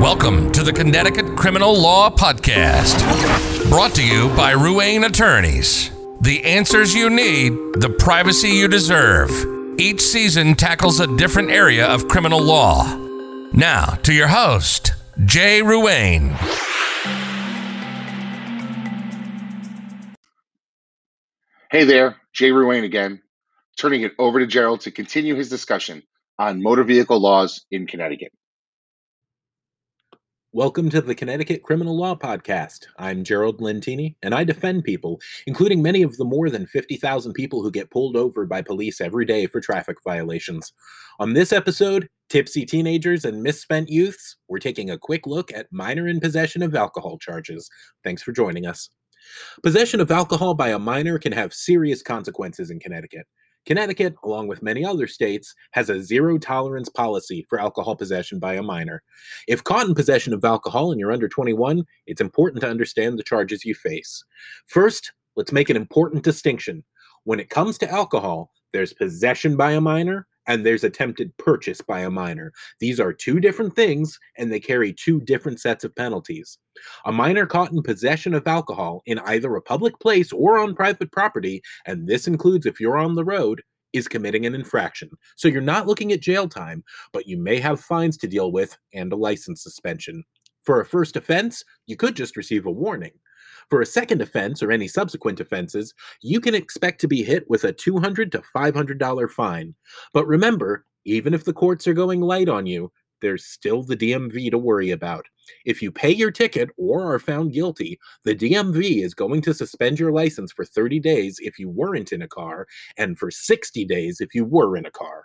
Welcome to the Connecticut Criminal Law Podcast, brought to you by Ruane Attorneys. The answers you need, the privacy you deserve. Each season tackles a different area of criminal law. Now, to your host, Jay Ruane. Hey there, Jay Ruane again, turning it over to Jerald to continue his discussion on motor vehicle laws in Connecticut. Welcome to the Connecticut Criminal Law Podcast. I'm Jerald Lentini, and I defend people, including many of the more than 50,000 people who get pulled over by police every day for traffic violations. On this episode, Tipsy Teenagers and Misspent Youths, we're taking a quick look at minor in possession of alcohol charges. Thanks for joining us. Possession of alcohol by a minor can have serious consequences in Connecticut. Connecticut, along with many other states, has a zero tolerance policy for alcohol possession by a minor. If caught in possession of alcohol and you're under 21, it's important to understand the charges you face. First, let's make an important distinction. When it comes to alcohol, there's possession by a minor and there's attempted purchase by a minor. These are two different things and they carry two different sets of penalties. A minor caught in possession of alcohol in either a public place or on private property, and this includes if you're on the road, is committing an infraction. So you're not looking at jail time, but you may have fines to deal with and a license suspension. For a first offense, you could just receive a warning. For a second offense or any subsequent offenses, you can expect to be hit with a 200 to $500 fine. But remember, even if the courts are going light on you, there's still the DMV to worry about. If you pay your ticket or are found guilty, the DMV is going to suspend your license for 30 days if you weren't in a car and for 60 days if you were in a car.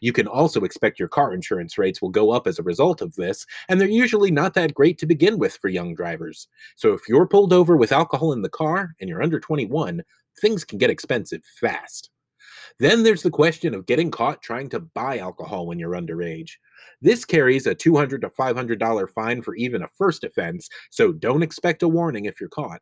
You can also expect your car insurance rates will go up as a result of this, and they're usually not that great to begin with for young drivers. So if you're pulled over with alcohol in the car and you're under 21, things can get expensive fast. Then there's the question of getting caught trying to buy alcohol when you're underage. This carries a 200 to $500 fine for even a first offense, so don't expect a warning if you're caught.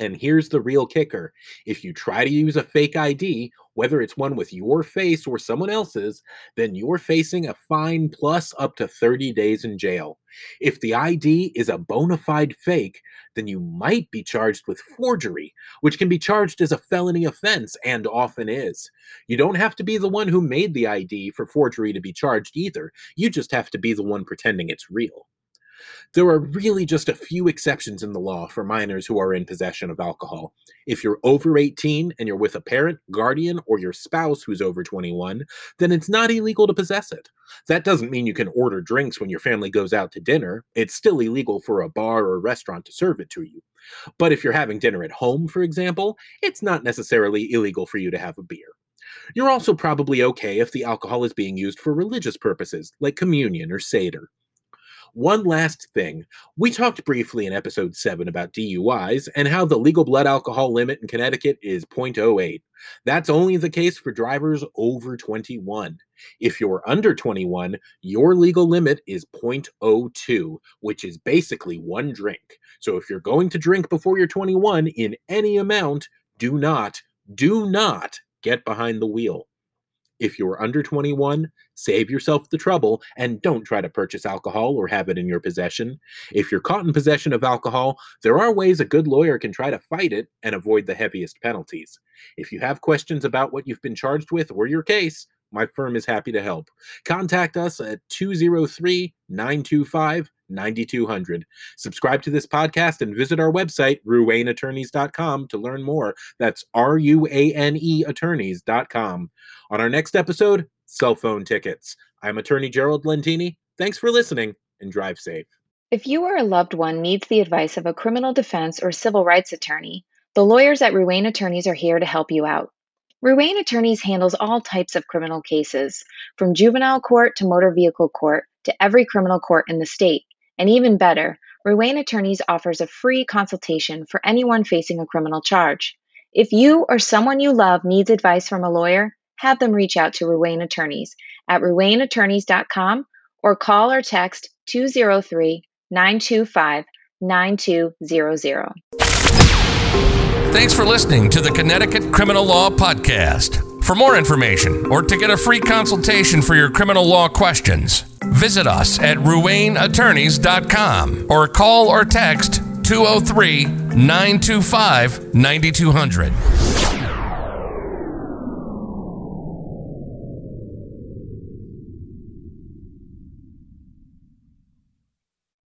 And here's the real kicker if you try to use a fake ID, whether it's one with your face or someone else's, then you're facing a fine plus up to 30 days in jail. If the ID is a bona fide fake, then you might be charged with forgery, which can be charged as a felony offense and often is. You don't have to be the one who made the ID for forgery to be charged either, you just have to be the one pretending it's real. There are really just a few exceptions in the law for minors who are in possession of alcohol. If you're over 18 and you're with a parent, guardian, or your spouse who's over 21, then it's not illegal to possess it. That doesn't mean you can order drinks when your family goes out to dinner. It's still illegal for a bar or restaurant to serve it to you. But if you're having dinner at home, for example, it's not necessarily illegal for you to have a beer. You're also probably okay if the alcohol is being used for religious purposes, like communion or Seder. One last thing. We talked briefly in episode 7 about DUIs and how the legal blood alcohol limit in Connecticut is 0.08. That's only the case for drivers over 21. If you're under 21, your legal limit is 0.02, which is basically one drink. So if you're going to drink before you're 21 in any amount, do not, do not get behind the wheel. If you're under 21, save yourself the trouble and don't try to purchase alcohol or have it in your possession. If you're caught in possession of alcohol, there are ways a good lawyer can try to fight it and avoid the heaviest penalties. If you have questions about what you've been charged with or your case, my firm is happy to help. Contact us at 203 925 9200. Subscribe to this podcast and visit our website, ruaneattorneys.com, to learn more. That's R U A N E attorneys.com. On our next episode, cell phone tickets. I'm attorney Jerald Lentini. Thanks for listening and drive safe. If you or a loved one needs the advice of a criminal defense or civil rights attorney, the lawyers at Ruane Attorneys are here to help you out. Ruane Attorneys handles all types of criminal cases, from juvenile court to motor vehicle court to every criminal court in the state. And even better, Ruane Attorneys offers a free consultation for anyone facing a criminal charge. If you or someone you love needs advice from a lawyer, have them reach out to Ruane Attorneys at ruaneattorneys.com or call or text 203 925 9200. Thanks for listening to the Connecticut Criminal Law Podcast. For more information or to get a free consultation for your criminal law questions, visit us at ruaneattorneys.com or call or text 203 925 9200.